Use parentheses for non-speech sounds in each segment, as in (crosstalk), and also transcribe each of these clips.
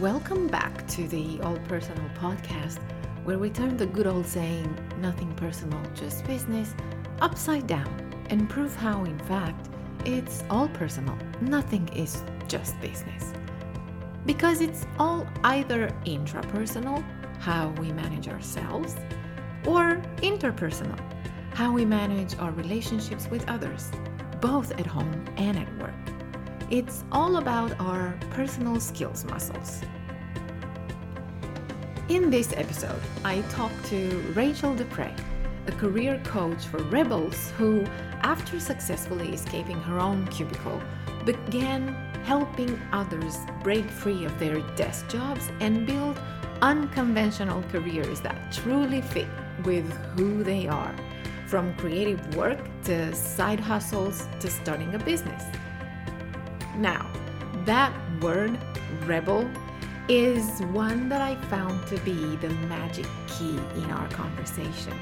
Welcome back to the All Personal podcast, where we turn the good old saying, nothing personal, just business, upside down and prove how, in fact, it's all personal. Nothing is just business. Because it's all either intrapersonal, how we manage ourselves, or interpersonal, how we manage our relationships with others, both at home and at work. It's all about our personal skills muscles. In this episode, I talk to Rachel Dupre, a career coach for rebels who, after successfully escaping her own cubicle, began helping others break free of their desk jobs and build unconventional careers that truly fit with who they are, from creative work to side hustles to starting a business. Now, that word, rebel, is one that I found to be the magic key in our conversation,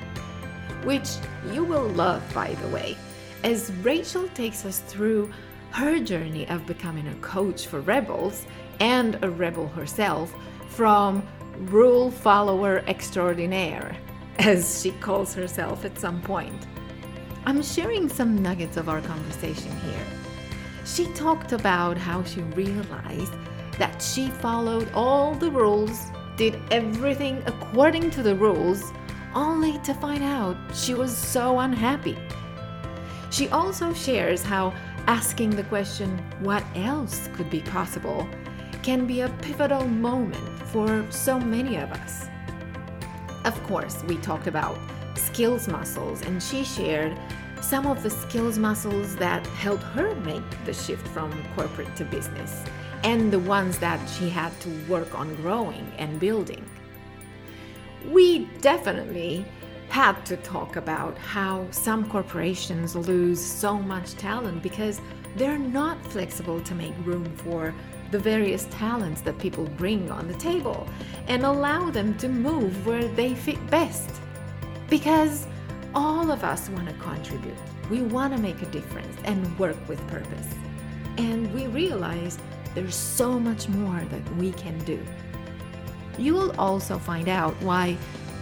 which you will love, by the way, as Rachel takes us through her journey of becoming a coach for rebels and a rebel herself from rule follower extraordinaire, as she calls herself at some point. I'm sharing some nuggets of our conversation here she talked about how she realized that she followed all the rules, did everything according to the rules, only to find out she was so unhappy. She also shares how asking the question, what else could be possible, can be a pivotal moment for so many of us. Of course, we talked about skills muscles, and she shared some of the skills muscles that helped her make the shift from corporate to business, and the ones that she had to work on growing and building. We definitely had to talk about how some corporations lose so much talent because they're not flexible to make room for the various talents that people bring on the table and allow them to move where they fit best. Because all of us want to contribute. We want to make a difference and work with purpose. And we realize there's so much more that we can do. You will also find out why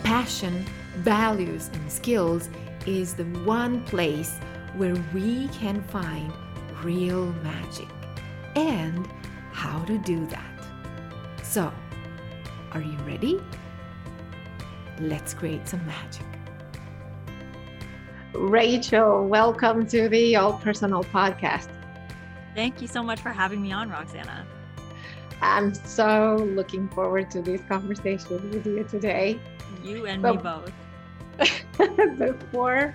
passion, values, and skills is the one place where we can find real magic and how to do that. So, are you ready? Let's create some magic. Rachel, welcome to the All Personal podcast. Thank you so much for having me on, Roxana. I'm so looking forward to this conversation with you today. You and but, me both. (laughs) before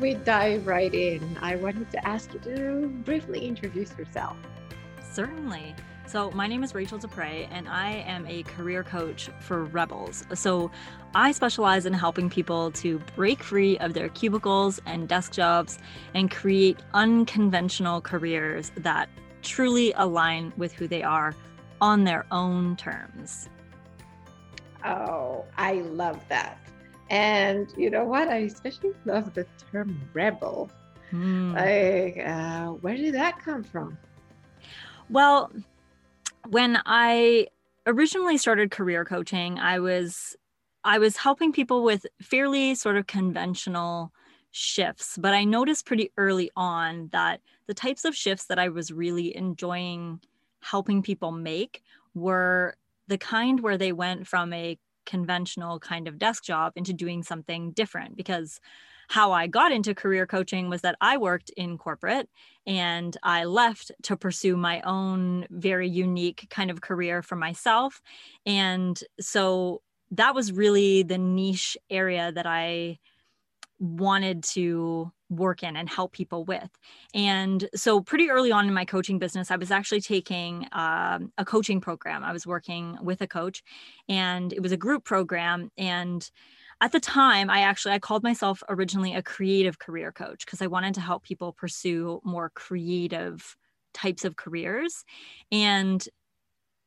we dive right in, I wanted to ask you to briefly introduce yourself. Certainly. So, my name is Rachel Dupre, and I am a career coach for Rebels. So, I specialize in helping people to break free of their cubicles and desk jobs and create unconventional careers that truly align with who they are on their own terms. Oh, I love that. And you know what? I especially love the term rebel. Mm. Like, uh, where did that come from? Well, when I originally started career coaching, I was I was helping people with fairly sort of conventional shifts, but I noticed pretty early on that the types of shifts that I was really enjoying helping people make were the kind where they went from a conventional kind of desk job into doing something different because how I got into career coaching was that I worked in corporate and I left to pursue my own very unique kind of career for myself. And so that was really the niche area that I wanted to work in and help people with. And so, pretty early on in my coaching business, I was actually taking um, a coaching program. I was working with a coach, and it was a group program. And at the time i actually i called myself originally a creative career coach because i wanted to help people pursue more creative types of careers. And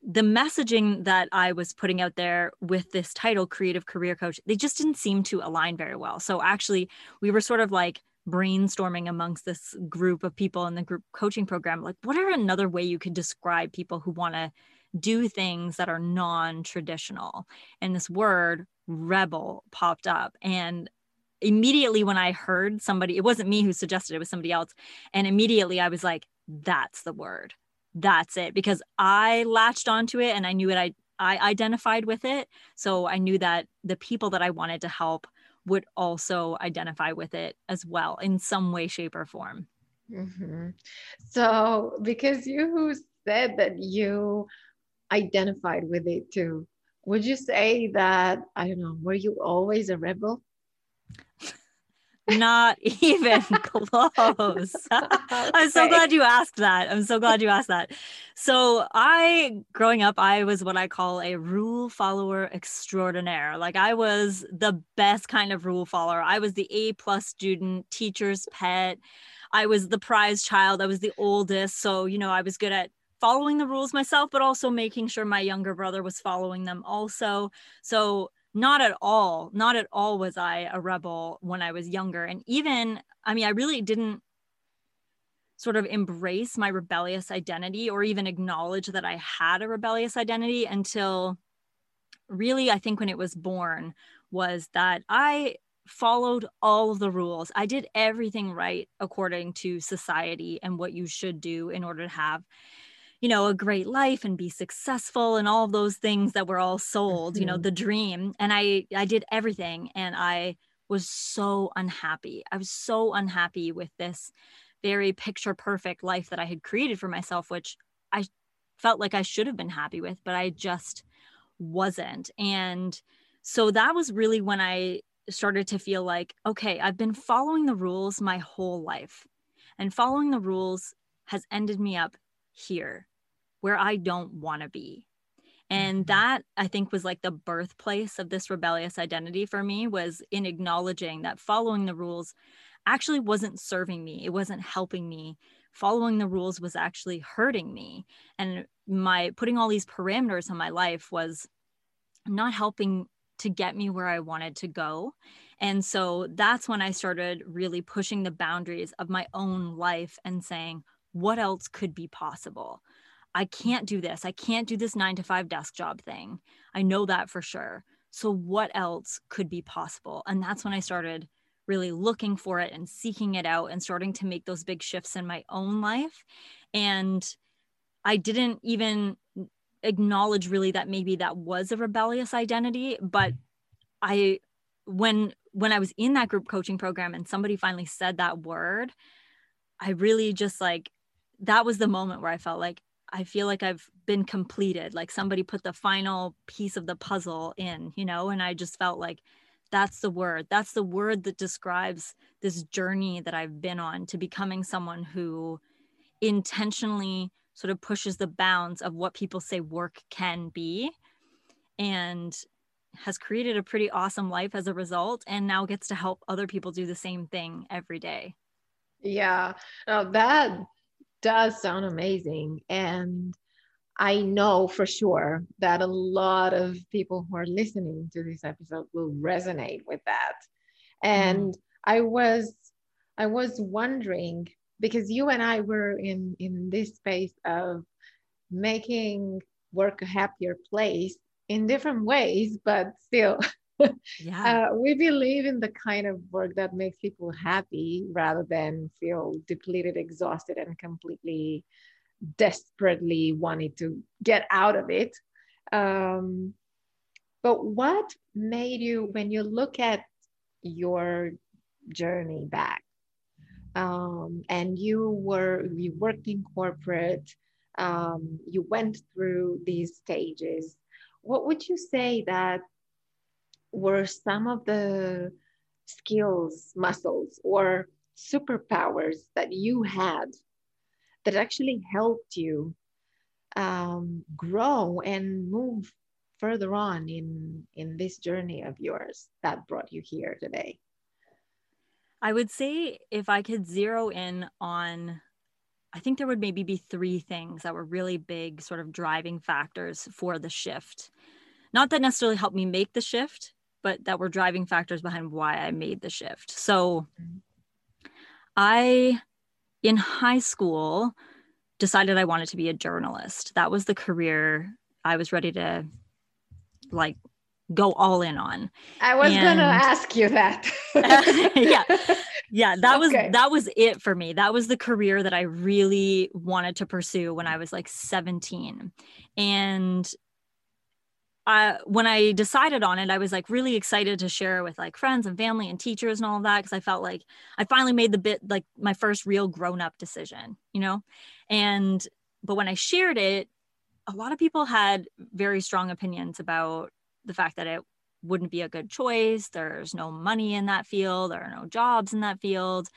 the messaging that i was putting out there with this title creative career coach they just didn't seem to align very well. So actually we were sort of like brainstorming amongst this group of people in the group coaching program like what are another way you could describe people who want to do things that are non-traditional. And this word rebel popped up. And immediately when i heard somebody it wasn't me who suggested it, it was somebody else. And immediately i was like that's the word. That's it. Because i latched onto it and i knew it i i identified with it. So i knew that the people that i wanted to help would also identify with it as well in some way shape or form. Mm-hmm. so because you said that you identified with it too would you say that i don't know were you always a rebel not even (laughs) close. (laughs) I'm so glad you asked that. I'm so glad you asked that. So, I, growing up, I was what I call a rule follower extraordinaire. Like, I was the best kind of rule follower. I was the A plus student, teacher's pet. I was the prize child. I was the oldest. So, you know, I was good at following the rules myself, but also making sure my younger brother was following them also. So, not at all not at all was i a rebel when i was younger and even i mean i really didn't sort of embrace my rebellious identity or even acknowledge that i had a rebellious identity until really i think when it was born was that i followed all of the rules i did everything right according to society and what you should do in order to have you know a great life and be successful and all those things that were all sold mm-hmm. you know mm-hmm. the dream and i i did everything and i was so unhappy i was so unhappy with this very picture perfect life that i had created for myself which i felt like i should have been happy with but i just wasn't and so that was really when i started to feel like okay i've been following the rules my whole life and following the rules has ended me up here where I don't want to be. And mm-hmm. that I think was like the birthplace of this rebellious identity for me was in acknowledging that following the rules actually wasn't serving me, it wasn't helping me. Following the rules was actually hurting me. And my putting all these parameters on my life was not helping to get me where I wanted to go. And so that's when I started really pushing the boundaries of my own life and saying, what else could be possible? I can't do this. I can't do this nine to five desk job thing. I know that for sure. So, what else could be possible? And that's when I started really looking for it and seeking it out and starting to make those big shifts in my own life. And I didn't even acknowledge really that maybe that was a rebellious identity, but I, when, when I was in that group coaching program and somebody finally said that word, I really just like, that was the moment where I felt like, I feel like I've been completed. Like somebody put the final piece of the puzzle in, you know, and I just felt like that's the word. That's the word that describes this journey that I've been on to becoming someone who intentionally sort of pushes the bounds of what people say work can be and has created a pretty awesome life as a result and now gets to help other people do the same thing every day. Yeah. Now that does sound amazing. And I know for sure that a lot of people who are listening to this episode will resonate with that. And mm. I was I was wondering because you and I were in in this space of making work a happier place in different ways, but still (laughs) yeah. Uh, we believe in the kind of work that makes people happy rather than feel depleted, exhausted, and completely desperately wanting to get out of it. Um, but what made you, when you look at your journey back, um, and you were you worked in corporate, um, you went through these stages. What would you say that were some of the skills, muscles, or superpowers that you had that actually helped you um, grow and move further on in in this journey of yours that brought you here today? I would say if i could zero in on i think there would maybe be three things that were really big sort of driving factors for the shift. Not that necessarily helped me make the shift but that were driving factors behind why I made the shift. So mm-hmm. I, in high school, decided I wanted to be a journalist. That was the career I was ready to like go all in on. I was and, gonna ask you that. (laughs) yeah. Yeah. (laughs) That was that was it for me. That was the career that I really wanted to pursue when I was like 17. And I, when I decided on it, I was like really excited to share with like friends and family and teachers and all of that because I felt like I finally made the bit like my first real grown up decision, you know? And but when I shared it, a lot of people had very strong opinions about the fact that it wouldn't be a good choice. There's no money in that field, there are no jobs in that field.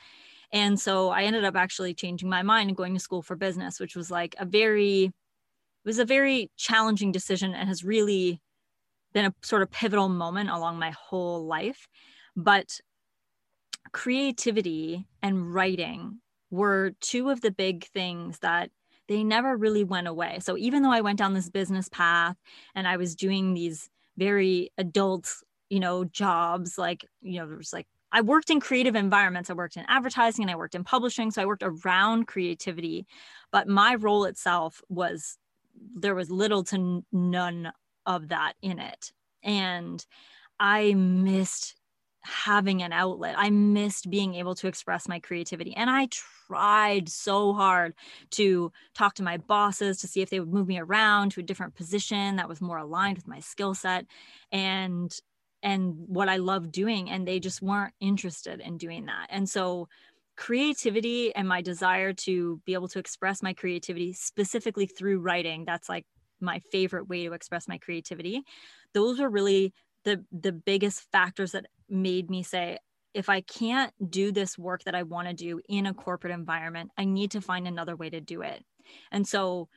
And so I ended up actually changing my mind and going to school for business, which was like a very, it was a very challenging decision and has really been a sort of pivotal moment along my whole life. But creativity and writing were two of the big things that they never really went away. So even though I went down this business path and I was doing these very adult, you know, jobs, like, you know, there was like, I worked in creative environments. I worked in advertising and I worked in publishing. So I worked around creativity. But my role itself was, there was little to none of that in it. And I missed having an outlet. I missed being able to express my creativity. And I tried so hard to talk to my bosses to see if they would move me around to a different position that was more aligned with my skill set and and what I love doing and they just weren't interested in doing that. And so creativity and my desire to be able to express my creativity specifically through writing, that's like my favorite way to express my creativity. Those were really the the biggest factors that made me say if I can't do this work that I want to do in a corporate environment, I need to find another way to do it. And so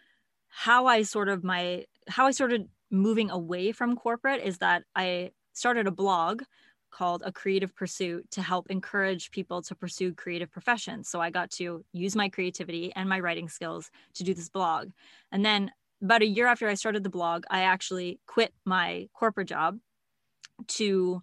how I sort of my how I started moving away from corporate is that I started a blog called a creative pursuit to help encourage people to pursue creative professions. So I got to use my creativity and my writing skills to do this blog. And then about a year after I started the blog, I actually quit my corporate job to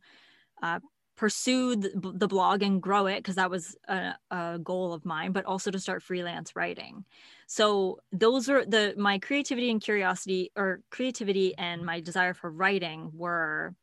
uh, pursue the, the, blog and grow it because that was a, a, goal of mine but also to start freelance writing so those were the my creativity and curiosity or creativity and my desire for writing were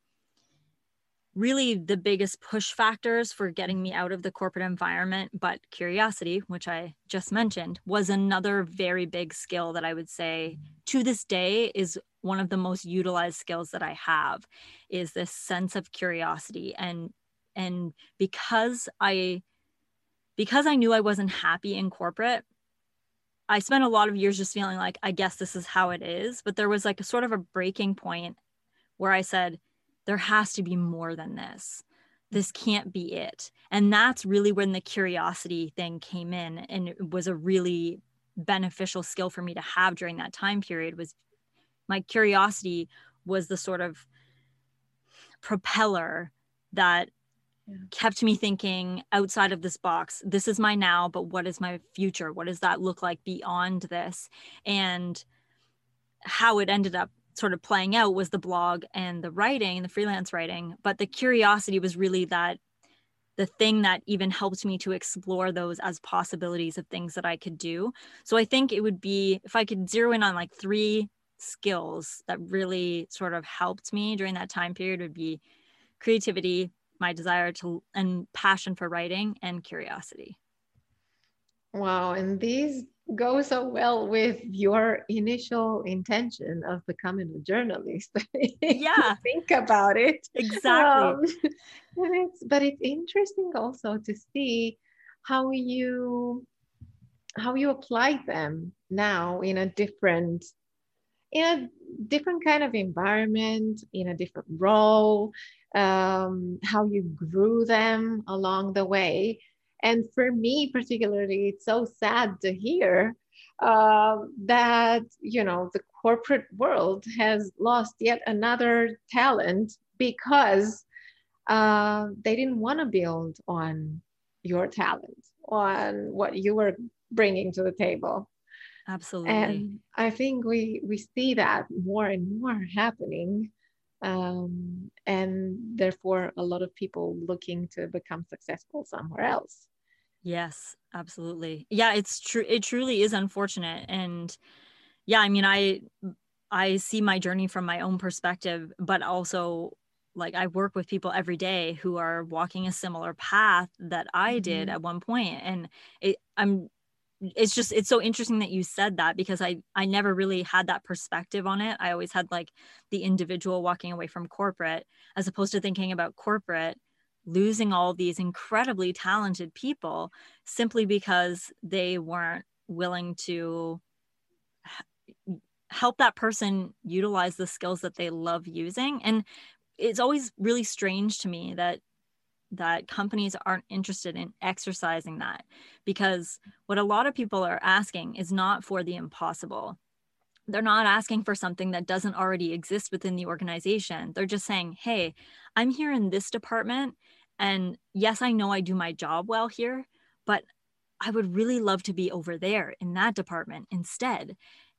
really the biggest push factors for getting me out of the corporate environment. But curiosity, which I just mentioned, was another very big skill that I would say to this day is one of the most utilized skills that I have is this sense of curiosity. And and because I because I knew I wasn't happy in corporate, I spent a lot of years just feeling like I guess this is how it is. But there was like a sort of a breaking point where I said, there has to be more than this. Mm. This can't be it. And that's really when the curiosity thing came in and it was a really beneficial skill for me to have during that time period was my curiosity was the sort of propeller that yeah. kept me thinking outside of this box this is my now but what is my future? What does that look like beyond this? And how it ended up sort of playing out was the blog and the writing the freelance writing but the curiosity was really that the thing that even helped me to explore those as possibilities of things that I could do. So I think it would be if I could zero in on like three skills that really sort of helped me during that time period would be creativity, my desire to and passion for writing and curiosity. Wow, and these go so well with your initial intention of becoming a journalist. (laughs) Yeah. think about it. Exactly. Um, (laughs) and it's, but it's interesting also to see how you how you apply them now in a different in a different kind of environment in a different role um, how you grew them along the way and for me, particularly, it's so sad to hear uh, that, you know, the corporate world has lost yet another talent because uh, they didn't want to build on your talent, on what you were bringing to the table. Absolutely. And I think we we see that more and more happening. Um, and therefore, a lot of people looking to become successful somewhere else. Yes, absolutely. Yeah, it's true. It truly is unfortunate. And yeah, I mean, I I see my journey from my own perspective, but also like I work with people every day who are walking a similar path that I did mm-hmm. at one point and it, I'm it's just it's so interesting that you said that because I I never really had that perspective on it. I always had like the individual walking away from corporate as opposed to thinking about corporate losing all these incredibly talented people simply because they weren't willing to help that person utilize the skills that they love using. And it's always really strange to me that that companies aren't interested in exercising that because what a lot of people are asking is not for the impossible they're not asking for something that doesn't already exist within the organization they're just saying hey i'm here in this department and yes i know i do my job well here but i would really love to be over there in that department instead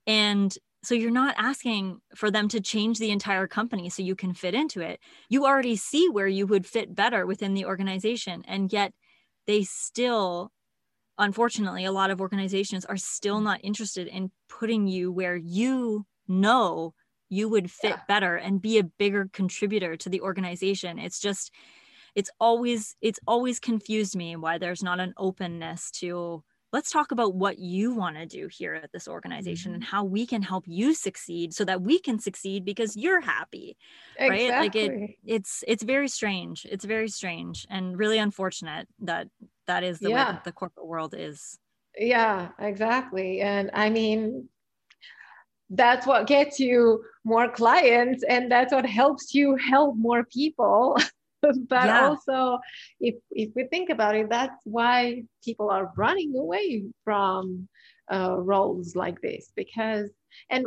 and so you're not asking for them to change the entire company so you can fit into it. You already see where you would fit better within the organization. And yet they still, unfortunately, a lot of organizations are still mm. not interested in putting you where you know you would fit yeah. better and be a bigger contributor to the organization. It's just, it's always, it's always confused me why there's not an openness to let's talk about what you want to do here at this organization mm-hmm. and how we can help you succeed so that we can succeed because you're happy exactly. right like it it's it's very strange it's very strange and really unfortunate that that is the yeah. way that the corporate world is yeah exactly and i mean that's what gets you more clients and that's what helps you help more people (laughs) (laughs) but yeah. also if if we think about it that's why people are running away from uh, roles like this because and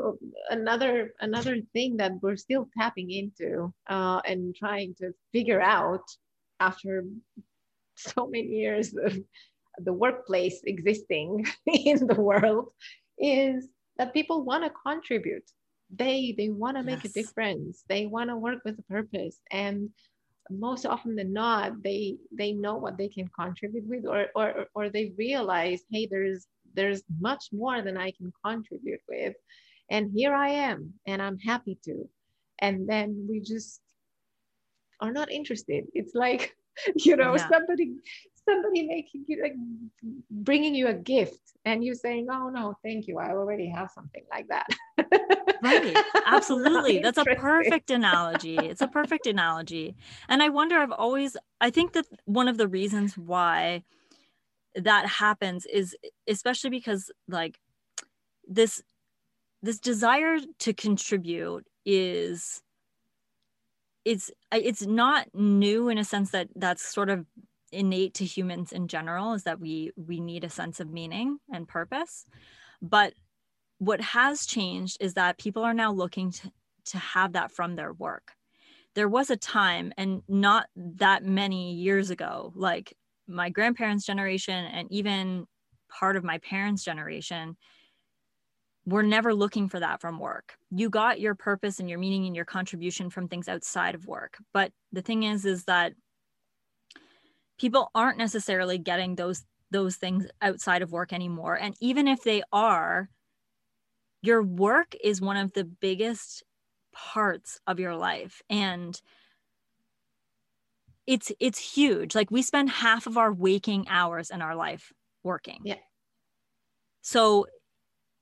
another another thing that we're still tapping into uh, and trying to figure out after (laughs) so many years of the workplace existing (laughs) in the world is that people want to contribute they they want to make yes. a difference they want to work with a purpose and most often than not they they know what they can contribute with or or or they realize hey there's there's much more than i can contribute with. And here i am and i'm happy to. And then we just are not interested. It's like (laughs) you know yeah. somebody somebody making you like bringing you a gift and you saying oh no thank you. I already have something like that. (laughs) Right. Absolutely. That's a perfect analogy. It's a perfect analogy. And i wonder i've always i think that one of the reasons why that happens is especially because like this this desire to contribute is it's it's not new in a sense that that's sort of innate to humans in general is that we we need a sense of meaning and purpose. But what has changed is that people are now looking to, to have that from their work. There was a time and not that many years ago like my grandparents generation and even part of my parents generation were never looking for that from work. You got your purpose and your meaning and your contribution from things outside of work. But the thing is is that people aren't necessarily getting those those things outside of work anymore. And even if they are your work is one of the biggest parts of your life. And it's it's huge. Like we spend half of our waking hours in our life working. Yeah. So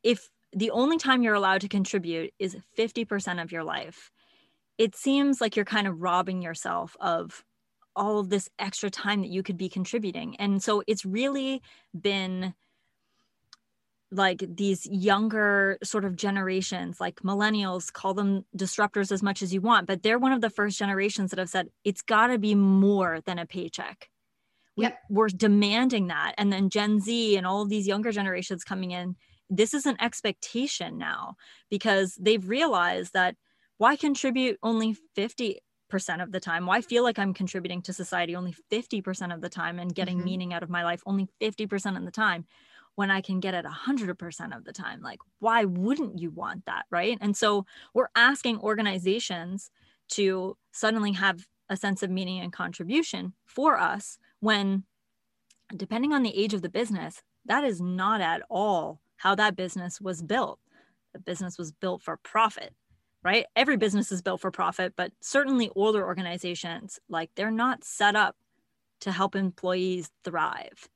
if the only time you're allowed to contribute is 50% of your life it seems like you're kind of robbing yourself of all of this extra time that you could be contributing. And so it's really been like these younger sort of generations, like millennials, call them disruptors as much as you want, but they're one of the first generations that have said it's got to be more than a paycheck. Yep. We, we're demanding that. And then Gen Z and all of these younger generations coming in, this is an expectation now because they've realized that why contribute only 50 percent of the time? Why feel like i'm contributing to society only 50% of the time and getting mm-hmm. meaning out of my life only 50% of the time when i can get it 100% of the time? Like why wouldn't you want that? Right? And so we're asking organizations to suddenly have a sense of meaning and contribution for us when depending on the age of the business that is not at all how that business was built. The business was built for profit right? Every business is built for profit but certainly older organizations like they're not set up to help employees thrive.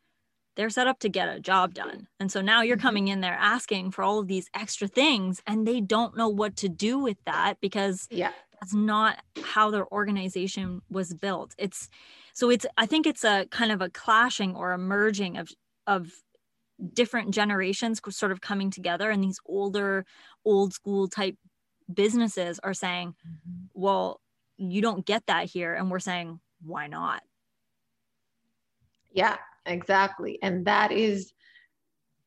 They're set up to get a job done. And so now you're mm-hmm. coming in there asking for all of these extra things and they don't know what to do with that because yeah. that's not how their organization was built. It's so it's i think it's a kind of a clashing or a merging of of different generations sort of coming together and these older old school type businesses are saying mm-hmm. well you don't get that here and we're saying why not yeah exactly and that is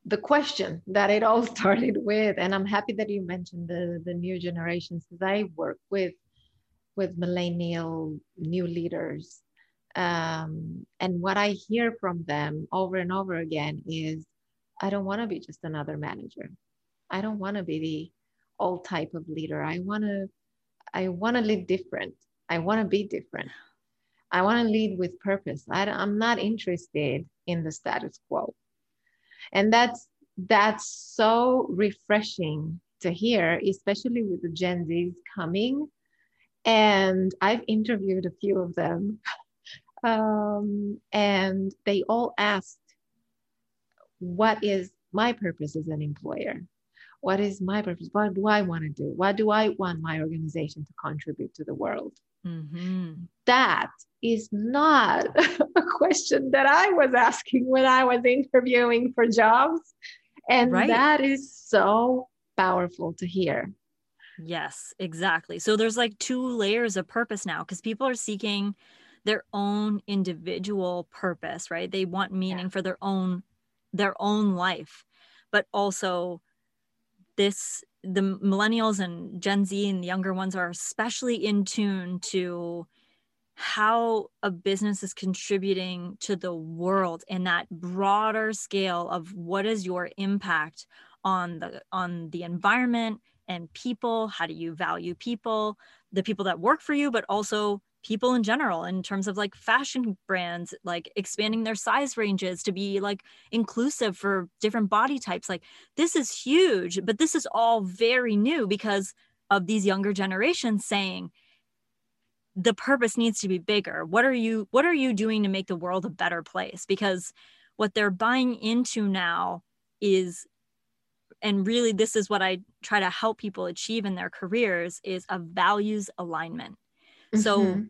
the question that it all (laughs) started with and i'm happy that you mentioned the the new generations because i work with with millennial new leaders um, and what i hear from them over and over again is i don't want to be just another manager. I don't want to be the old type of leader. I want to i want to lead different. I want to be different. I want to lead with purpose. I, i'm not interested in the status quo. And that's that's so refreshing to hear especially with the gen z's coming. And I've interviewed a few of them. (laughs) Um, and they all asked, What is my purpose as an employer? What is my purpose? What do I want to do? What do I want my organization to contribute to the world? Mm-hmm. That is not (laughs) a question that I was asking when I was interviewing for jobs. And right. that is so powerful to hear. Yes, exactly. So there's like two layers of purpose now because people are seeking their own individual purpose, right? They want meaning yeah. for their own their own life. But also this the millennials and Gen Z and the younger ones are especially in tune to how a business is contributing to the world in that broader scale of what is your impact on the on the environment and people how do you value people the people that work for you but also people in general in terms of like fashion brands like expanding their size ranges to be like inclusive for different body types like this is huge but this is all very new because of these younger generations saying the purpose needs to be bigger. What are you what are you doing to make the world a better place? Because what they're buying into now is and really this is what i try to help people achieve in their careers is a values alignment mm-hmm. so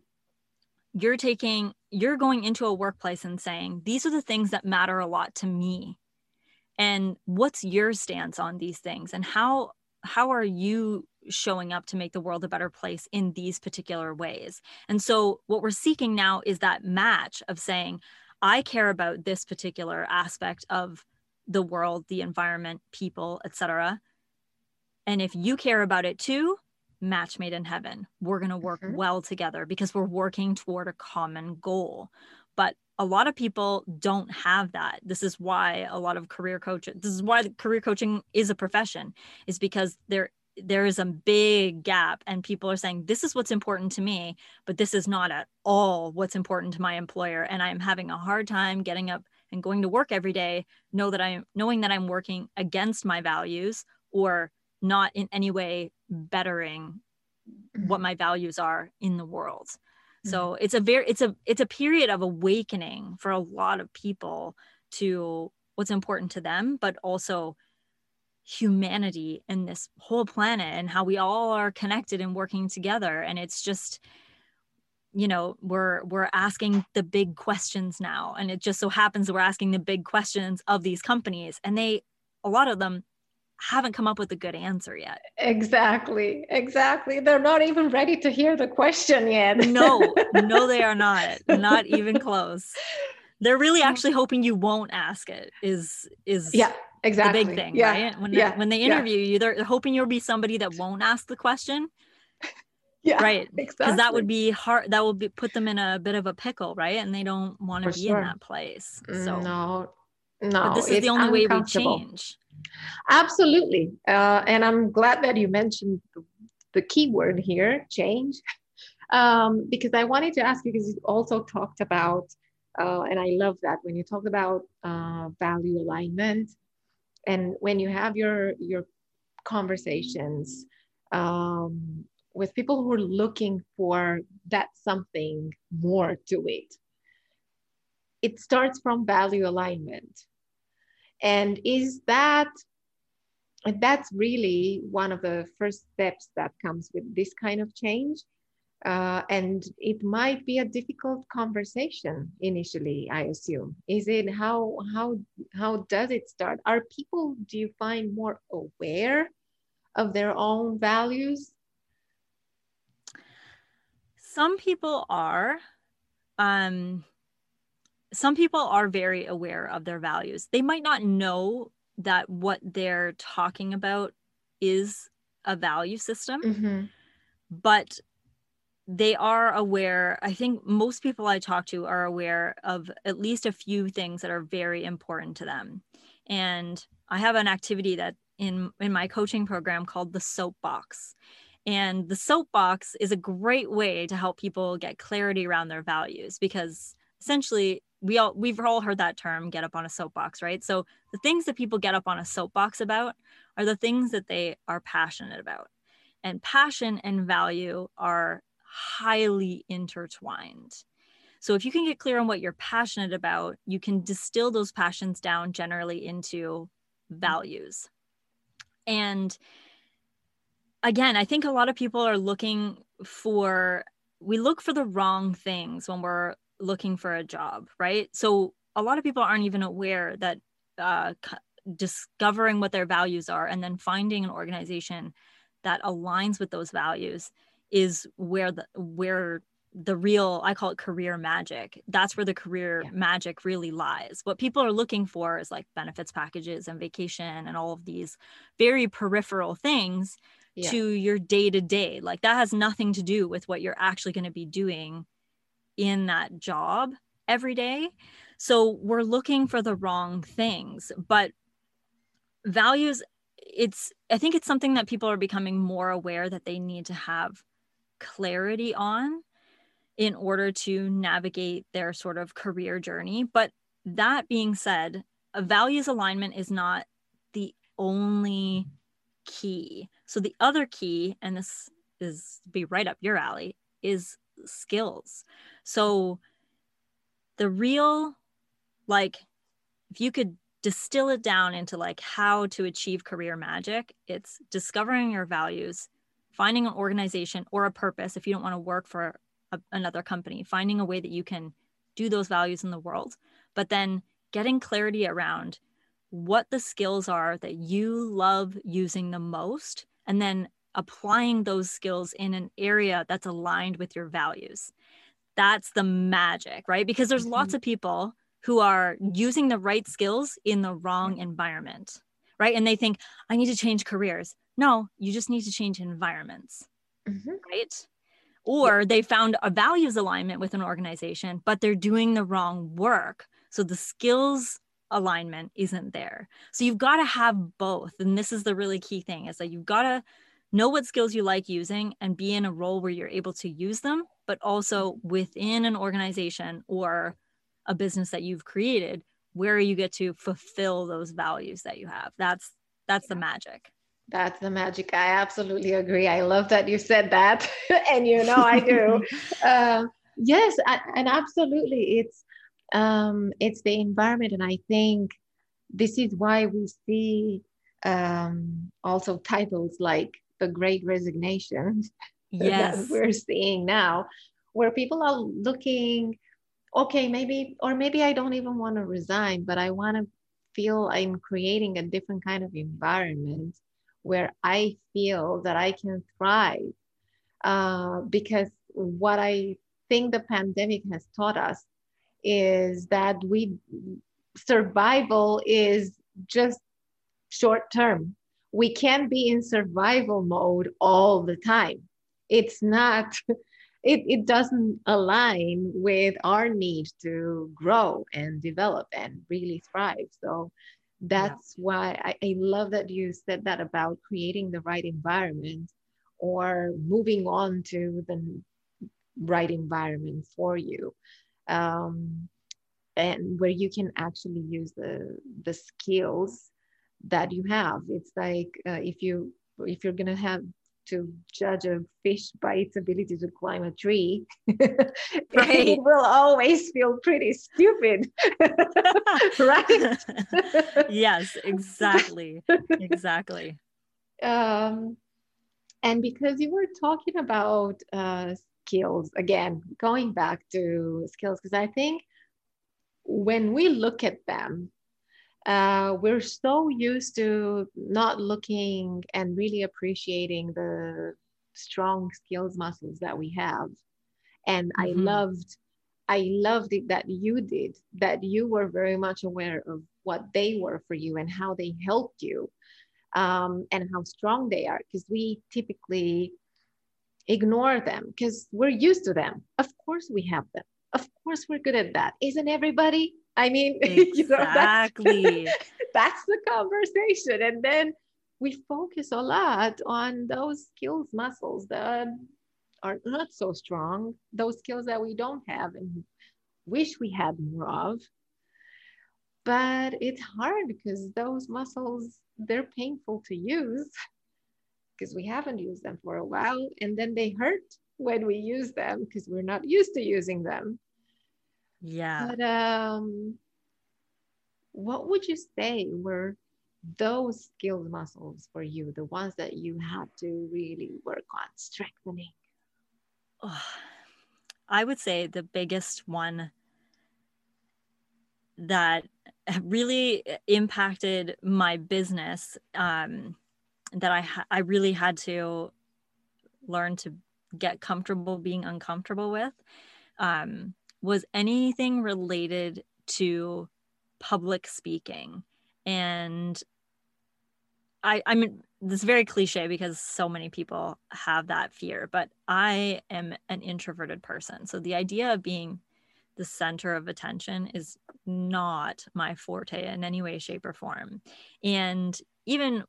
you're taking you're going into a workplace and saying these are the things that matter a lot to me and what's your stance on these things and how how are you showing up to make the world a better place in these particular ways and so what we're seeking now is that match of saying i care about this particular aspect of the world, the environment, people, etc. And if you care about it too, match made in heaven. We're going to work mm-hmm. well together because we're working toward a common goal. But a lot of people don't have that. This is why a lot of career coaches, this is why career coaching is a profession, is because there there is a big gap and people are saying this is what's important to me but this is not at all what's important to my employer and i'm having a hard time getting up and going to work every day know that i'm knowing that i'm working against my values or not in any way bettering what mm-hmm. my values are in the world mm-hmm. so it's a very it's a it's a period of awakening for a lot of people to what's important to them but also humanity and this whole planet and how we all are connected and working together and it's just you know we're we're asking the big questions now and it just so happens we're asking the big questions of these companies and they a lot of them haven't come up with a good answer yet. Exactly exactly. They're not even ready to hear the question yet. No no they are not. (laughs) Not even close. They're really mm. actually hoping you won't ask it is is yeah exactly the big thing yeah. right? When yeah. they, when they interview yeah. you they're hoping you'll be somebody that won't ask the question. (laughs) Yeah right because exactly. that would be hard that would be put them in a bit of a pickle right? And they don't want to be sure. in that place so. No no but this is the only way we change absolutely uh, and i'm glad that you mentioned the, key word here change (laughs) um, because i wanted to ask you because you also talked about uh, and i love that when you talk about uh, value alignment and when you have your your conversations um, with people who are looking for that something more to it, it starts from value alignment. And is that that's really one of the first steps that comes with this kind of change. Uh, and it might be a difficult conversation initially i assume. Is it how how how does it start? Are people do you find more aware of their own values? Some people are um some people are very aware of their values. They might not know that what they're talking about is a value system mm-hmm. but they are aware i think most people i talk to are aware of at least a few things that are very important to them and i have an activity that in in my coaching program called the soapbox and the soapbox is a great way to help people get clarity around their values because essentially we all we've all heard that term get up on a soapbox right so the things that people get up on a soapbox about are the things that they are passionate about and passion and value are highly intertwined. So if you can get clear on what you're passionate about, you can distill those passions down generally into values. And again, I think a lot of people are looking for, we look for the wrong things when we're looking for a job, right? So a lot of people aren't even aware that uh, discovering what their values are and then finding an organization that aligns with those values is where the where the real i call it career magic that's where the career yeah. magic really lies what people are looking for is like benefits packages and vacation and all of these very peripheral things yeah. to your day to day like that has nothing to do with what you're actually going to be doing in that job every day so we're looking for the wrong things but values it's i think it's something that people are becoming more aware that they need to have clarity on in order to navigate their sort of career journey. But that being said, a values alignment is not the only key. So the other key, and this is be right up your alley, is skills. So the real, like, if you could distill it down into like how to achieve career magic, it's discovering your values, finding an organization or a purpose if you don't want to work for a, another company, finding a way that you can do those values in the world, but then getting clarity around what the skills are that you love using the most, and then applying those skills in an area that's aligned with your values. That's the magic, right? Because there's mm-hmm. lots of people who are using the right skills in the wrong environment, right? And they think, I need to change careers. No, you just need to change environments, mm-hmm. right? Or yeah. they found a values alignment with an organization, but they're doing the wrong work. So the skills alignment isn't there. So you've got to have both. And this is the really key thing is that you've got to know what skills you like using and be in a role where you're able to use them, but also within an organization or a business that you've created where you get to fulfill those values that you have. That's that's the magic. That's the magic. I absolutely agree. I love that you said that. (laughs) and you know, I do. uh, (laughs) yes, and absolutely. It's um, it's the environment. And I think this is why we see um, also titles like the great resignation (laughs) yes. that we're seeing now, where people are looking, okay, maybe, or maybe I don't even want to resign, but I want to feel I'm creating a different kind of environment where I feel that I can thrive. Uh, because what I think the pandemic has taught us is that we survival is just short term. We can't be in survival mode all the time. It's not, (laughs) it, it doesn't align with our need to grow and develop and really thrive. So that's yeah. why I, I love that you said that about creating the right environment or moving on to the right environment for you um, and where you can actually use the the skills that you have it's like uh, if you if you're gonna have to judge a fish by its ability to climb a tree (laughs) right. it will always feel pretty stupid. (laughs) Right? (laughs) Yes exactly. Exactly. Um and because you were talking about uh, skills again going back to skills because i think when we look at them uh, we're so used to not looking and really appreciating the strong skills muscles that we have. And mm-hmm. i loved i loved it that you did that you were very much aware of what they were for you and how they helped you um, and how strong they are because we typically ignore them because we're used to them. Of course we have them. Of course we're good at that. Isn't everybody I mean, exactly. (laughs) you know, that's, (laughs) that's the conversation. And then we focus a lot on those skills muscles that are not so strong, those skills that we don't have and wish we had more of. But it's hard because those muscles, they're painful to use (laughs) because we haven't used them for a while. And then they hurt when we use them because we're not used to using them. Yeah. But um, what would you say were those skills muscles for you, the ones that you had to really work on strengthening? Oh, I would say the biggest one that really impacted my business um, that I ha- I really had to learn to get comfortable being uncomfortable with um, was anything related to public speaking. And I, I mean, this is very cliche because so many people have that fear, but I am an introverted person. So the idea of being the center of attention is not my forte in any way, shape, or form. And even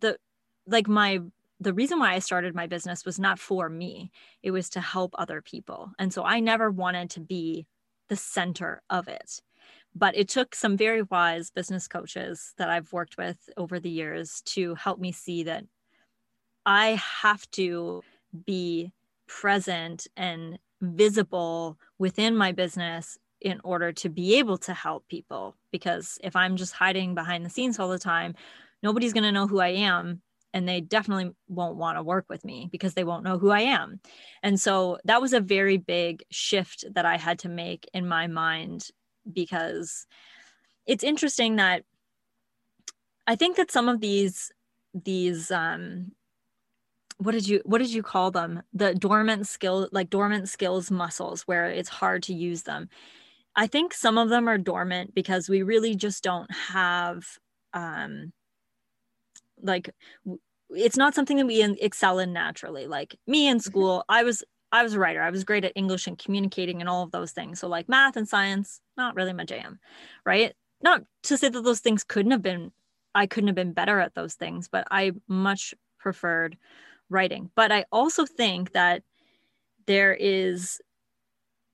the, like, my, the reason why I started my business was not for me, it was to help other people. And so I never wanted to be the center of it. But it took some very wise business coaches that I've worked with over the years to help me see that I have to be present and visible within my business in order to be able to help people. Because if I'm just hiding behind the scenes all the time, nobody's going to know who I am and they definitely won't want to work with me because they won't know who I am. And so that was a very big shift that I had to make in my mind because it's interesting that I think that some of these these um what did you what did you call them the dormant skill like dormant skills muscles where it's hard to use them i think some of them are dormant because we really just don't have um like it's not something that we excel in naturally. Like me in mm-hmm. school i was i was a writer. I was great at english and communicating and all of those things. So like math and science not really my jam right? Not to say that those things couldn't have been i couldn't have been better at those things but i much preferred writing. But i also think that there is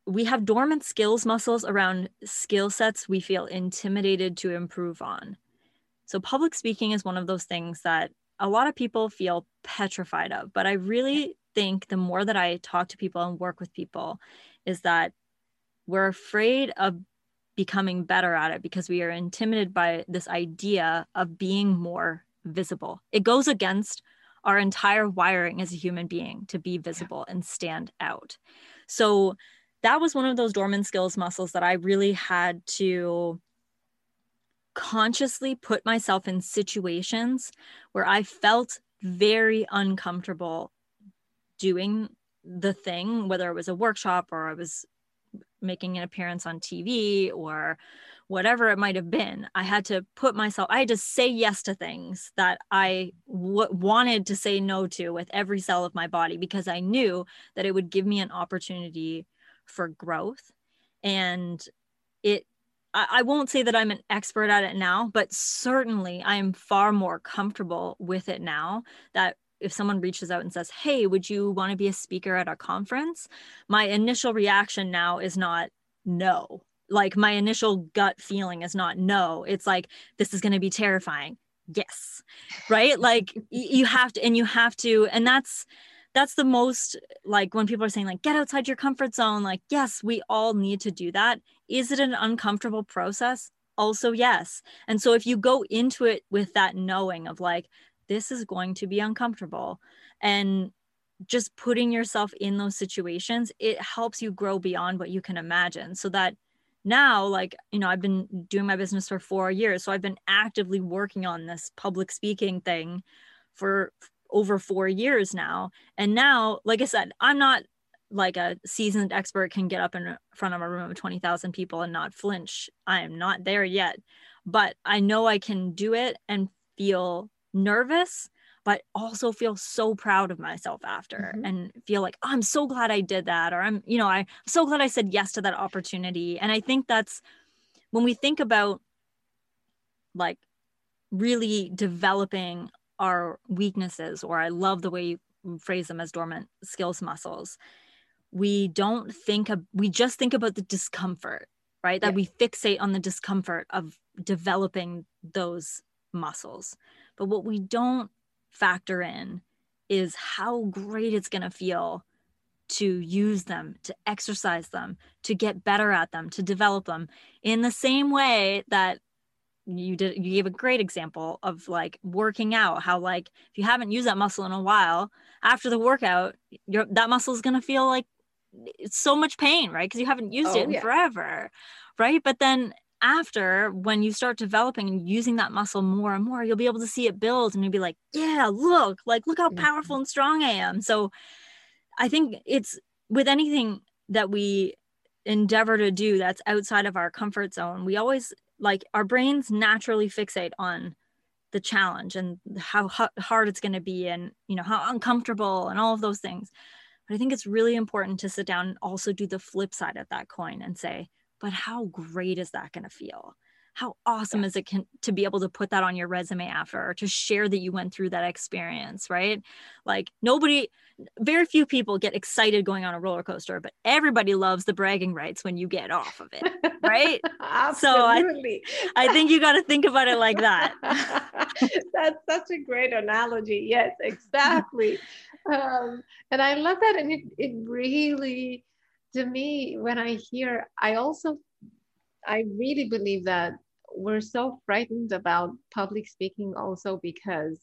we have dormant skills muscles around skill sets we feel intimidated to improve on so, public speaking is one of those things that a lot of people feel petrified of. But I really think the more that I talk to people and work with people, is that we're afraid of becoming better at it because we are intimidated by this idea of being more visible. It goes against our entire wiring as a human being to be visible and stand out. So, that was one of those dormant skills muscles that I really had to consciously put myself in situations where I felt very uncomfortable doing the thing, whether it was a workshop or I was making an appearance on TV or whatever it might have been. I had to put myself, I had to say yes to things that I w- wanted to say no to with every cell of my body because I knew that it would give me an opportunity for growth. And it I won't say that I'm an expert at it now, but certainly I'm far more comfortable with it now that if someone reaches out and says, Hey, would you want to be a speaker at a conference? My initial reaction now is not no. Like my initial gut feeling is not no. It's like, this is going to be terrifying. yes right like you have to and you have to and that's that's the most like when people are saying like get outside your comfort zone like yes we all need to do that is it an uncomfortable process? Also yes. And so if you go into it with that knowing of like this is going to be uncomfortable and just putting yourself in those situations it helps you grow beyond what you can imagine. So that now like you know i've been doing my business for 4 years so i've been actively working on this public speaking thing for over 4 years now. And now like i said i'm not like a seasoned expert can get up in front of a room of 20,000 people and not flinch. I am not there yet, but I know I can do it and feel nervous but also feel so proud of myself after mm-hmm. and feel like oh, I'm so glad I did that or I'm you know I'm so glad I said yes to that opportunity and I think that's when we think about like really developing our weaknesses or I love the way you phrase them as dormant skills muscles we don't think of we just think about the discomfort right that yeah. we fixate on the discomfort of developing those muscles but what we don't factor in is how great it's going to feel to use them, to exercise them, to get better at them, to develop them in the same way that you did you gave a great example of like working out how like if you haven't used that muscle in a while after the workout your that muscle is going to feel like so much pain right? Because you haven't used oh, it in yeah. forever right? But then after when you start developing and using that muscle more and more you'll be able to see it build and you'll be like yeah look like look how mm-hmm. powerful and strong i am. So i think it's with anything that we endeavor to do that's outside of our comfort zone we always like our brains naturally fixate on the challenge and how hard it's going to be and you know how uncomfortable and all of those things but i think it's really important to sit down and also do the flip side of that coin and say but how great is that going to feel? How awesome yeah. is it can, to be able to put that on your resume after or to share that you went through that experience, right? Like nobody, very few people get excited going on a roller coaster, but everybody loves the bragging rights when you get off of it, right? Absolutely. (laughs) So I, I think you got to think about it like that. (laughs) That's such a great analogy. Yes, (laughs) exactly. um, and I love that. And it, it really, to me, when I hear, I also, I really believe that we're so frightened about public speaking also because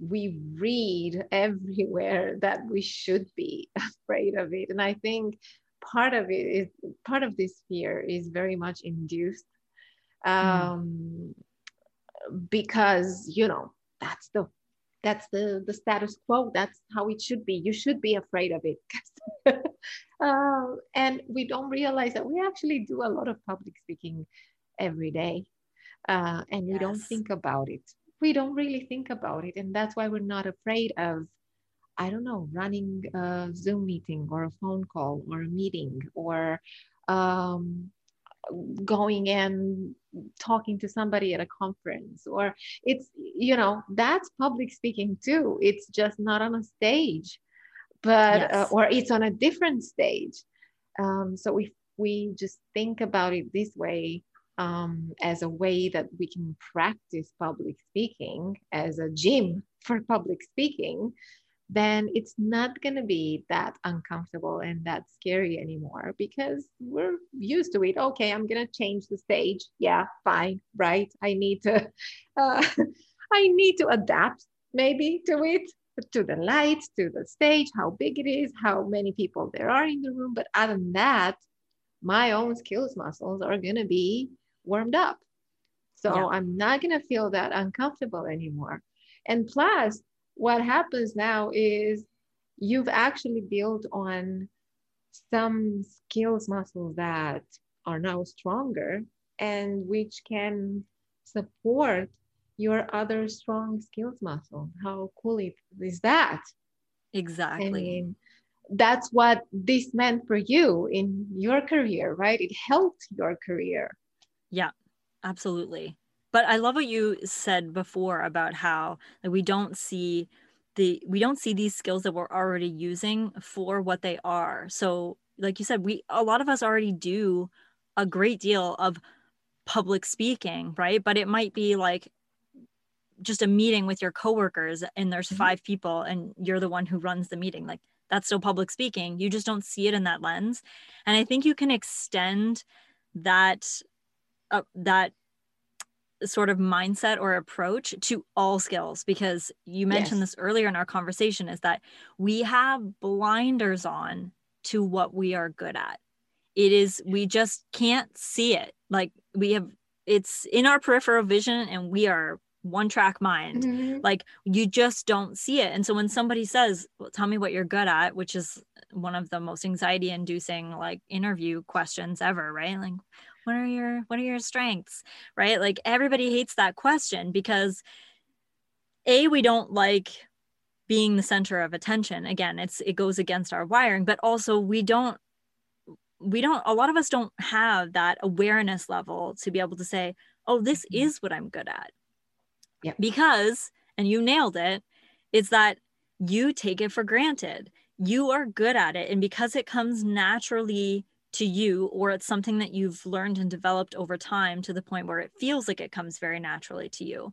we read (laughs) everywhere that we should be (laughs) afraid of it. And I think part of it is part of this fear is very much induced hmm. um, mm. because, you know, that's the that's the the status quo that's how it should be you should be afraid of it (laughs) uh, and we don't realize that we actually do a lot of public speaking every day. Uh, and we don't think about it. We don't really think about it. And that's why we're not afraid of i don't know running a zoom meeting or a phone call or a meeting or um, going and talking to somebody at a conference or it's you know that's public speaking too. It's just not on a stage but uh, yes. uh, or it's on a different stage um, so if we just think about it this way um, as a way that we can practice public speaking as a gym for public speaking then it's not going to be that uncomfortable and that scary anymore because we're used to it. Okay, I'm going to change the stage. Yeah, fine, right? I need to, (laughs) uh, (laughs) I need to adapt maybe to it, to the lights, to the stage, how big it is, how many people there are in the room. But other than that, my own skills muscles are going to be warmed up. So yeah. I'm not going to feel that uncomfortable anymore. And plus, what happens now is you've actually built on some skills muscles that are now stronger and which can support your other strong skills muscle. How cool is that? Exactly. I mean, that's what this meant for you in your career, right? It helped your career. Yeah, absolutely but i love what you said before about how like, we don't see the we don't see these skills that we're already using for what they are so like you said we a lot of us already do a great deal of public speaking right but it might be like just a meeting with your coworkers and there's Mhm. five people and you're the one who runs the meeting like that's still public speaking. You just don't see it in that lens. And i think you can extend that uh, that sort of mindset or approach to all skills because you mentioned Yes. this earlier in our conversation is that we have blinders on to what we are good at. It is we just can't see it. Like we have it's in our peripheral vision and we are one track mind. Mhm. like you just don't see it. And so when somebody says well, tell me what you're good at which is one of the most anxiety inducing like interview questions ever right? Like what are your what are your strengths? Right? Like everybody hates that question because a we don't like being the center of attention. Again it's it goes against our wiring but also we don't we don't a lot of us don't have that awareness level to be able to say oh this Mhm. is what i'm good at Yep. because and you nailed it it's that you take it for granted you are good at it and because it comes naturally to you or it's something that you've learned and developed over time to the point where it feels like it comes very naturally to you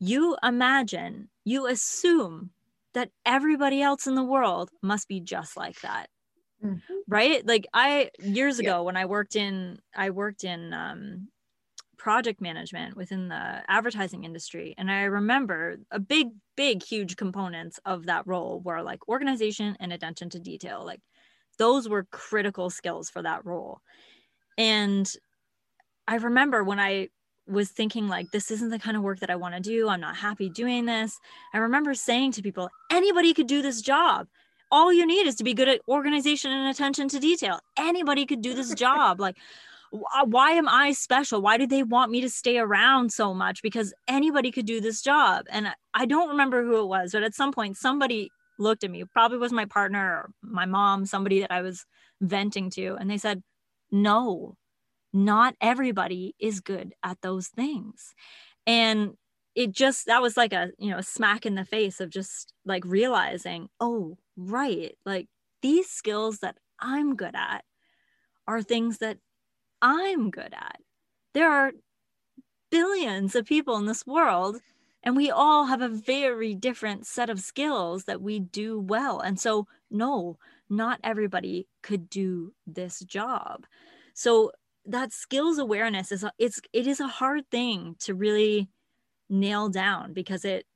you imagine you assume that everybody else in the world must be just like that Mhm. right like i years Yeah. ago when i worked in i worked in um, project management within the advertising industry and i remember a big big huge components of that role were like organization and attention to detail. Like those were critical skills for that role. And i remember when i was thinking like this isn't the kind of work that i want to do. I'm not happy doing this. I remember saying to people anybody could do this job. All you need is to be good at organization and attention to detail. Anybody could do this (laughs) job. Like why am i special? Why do they want me to stay around so much? Because anybody could do this job. And I- don't remember who it was but at some point somebody looked at me. Probably was my partner or my mom somebody that i was venting to and they said no not everybody is good at those things. And it just that was like a you know a smack in the face of just like realizing oh right like these skills that i'm good at are things that i'm good at. There are billions of people in this world and we all have a very different set of skills that we do well. And so no not everybody could do this job. So that skills awareness is a, it's it is a hard thing to really nail down because it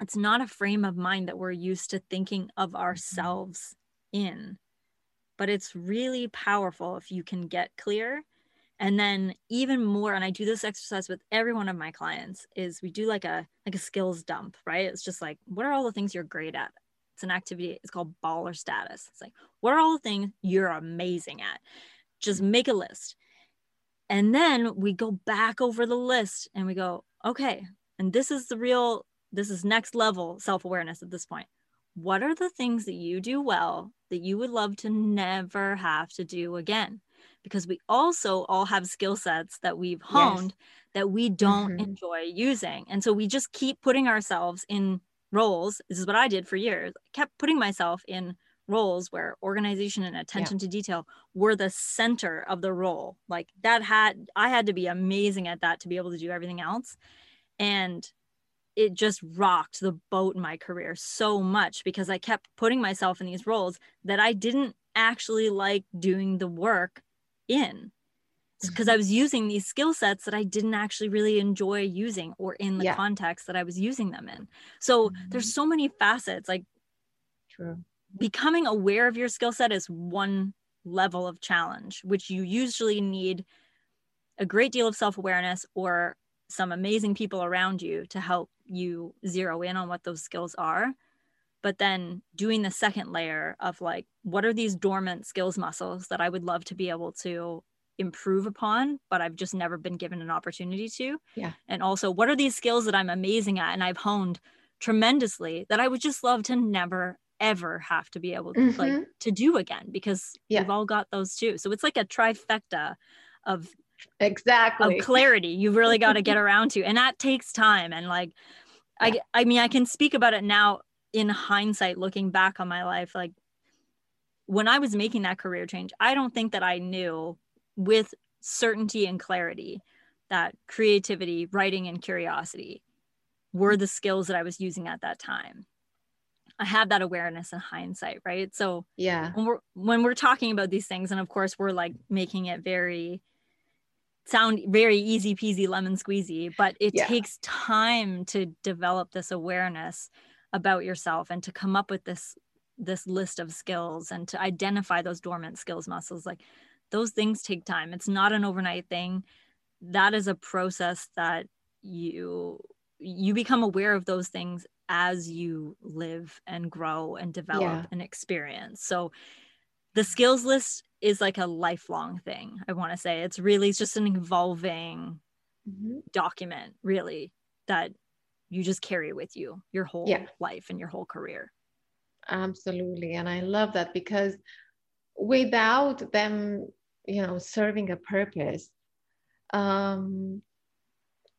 it's not a frame of mind that we're used to thinking of mm-hmm. ourselves in but it's really powerful if you can get clear. And then even more and i do this exercise with every one of my clients is we do like a like a skills dump right? It's just like what are all the things you're great at? It's an activity it's called baller status. It's like what are all the things you're amazing at? Just make a list. And then we go back over the list and we go okay and this is the real this is next level self-awareness at this point what are the things that you do well that you would love to never have to do again? Because we also all have skill sets that we've honed that we don't Mhm. enjoy using. And so we just keep putting ourselves in roles. This is what i did for years. I kept putting myself in roles where organization and attention to detail were the center of the role. Like that had i had to be amazing at that to be able to do everything else. And it just rocked the boat in my career so much because I kept putting myself in these roles that I didn't actually like doing the work in because mm-hmm. I was using these skill sets that I didn't actually really enjoy using or in the Yeah. context that I was using them in. So there's mm-hmm. so many facets like True. becoming aware of your skill set is one level of challenge, which you usually need a great deal of self awareness or some amazing people around you to help you zero in on what those skills are. But then doing the second layer of like, what are these dormant skills muscles that I would love to be able to improve upon, but I've just never been given an opportunity to? Yeah. And also, what are these skills that I'm amazing at and I've honed tremendously that I would just love to never ever have to be able to like Mhm. to do again because Yeah. we've all got those too. So it's like a trifecta of Exactly. of clarity you've really got to get around to and that takes time and like I I mean I can speak about it now in hindsight looking back on my life like when I was making that career change I don't think that I knew with certainty and clarity that creativity writing and curiosity were the skills that I was using at that time. I have that awareness and hindsight, right? So yeah, when we're when we're talking about these things, and of course we're like making it very sound very easy peasy lemon squeezy, but it yeah. takes time to develop this awareness about yourself and to come up with this this list of skills and to identify those dormant skills muscles like those things take time it's not an overnight thing that is a process that you you become aware of those things as you live and grow and develop yeah. and experience so the skills list is like a lifelong thing i want to say it's really just an evolving mm-hmm. document really that you just carry with you your whole yeah. life and your whole career absolutely and i love that because without them you know serving a purpose um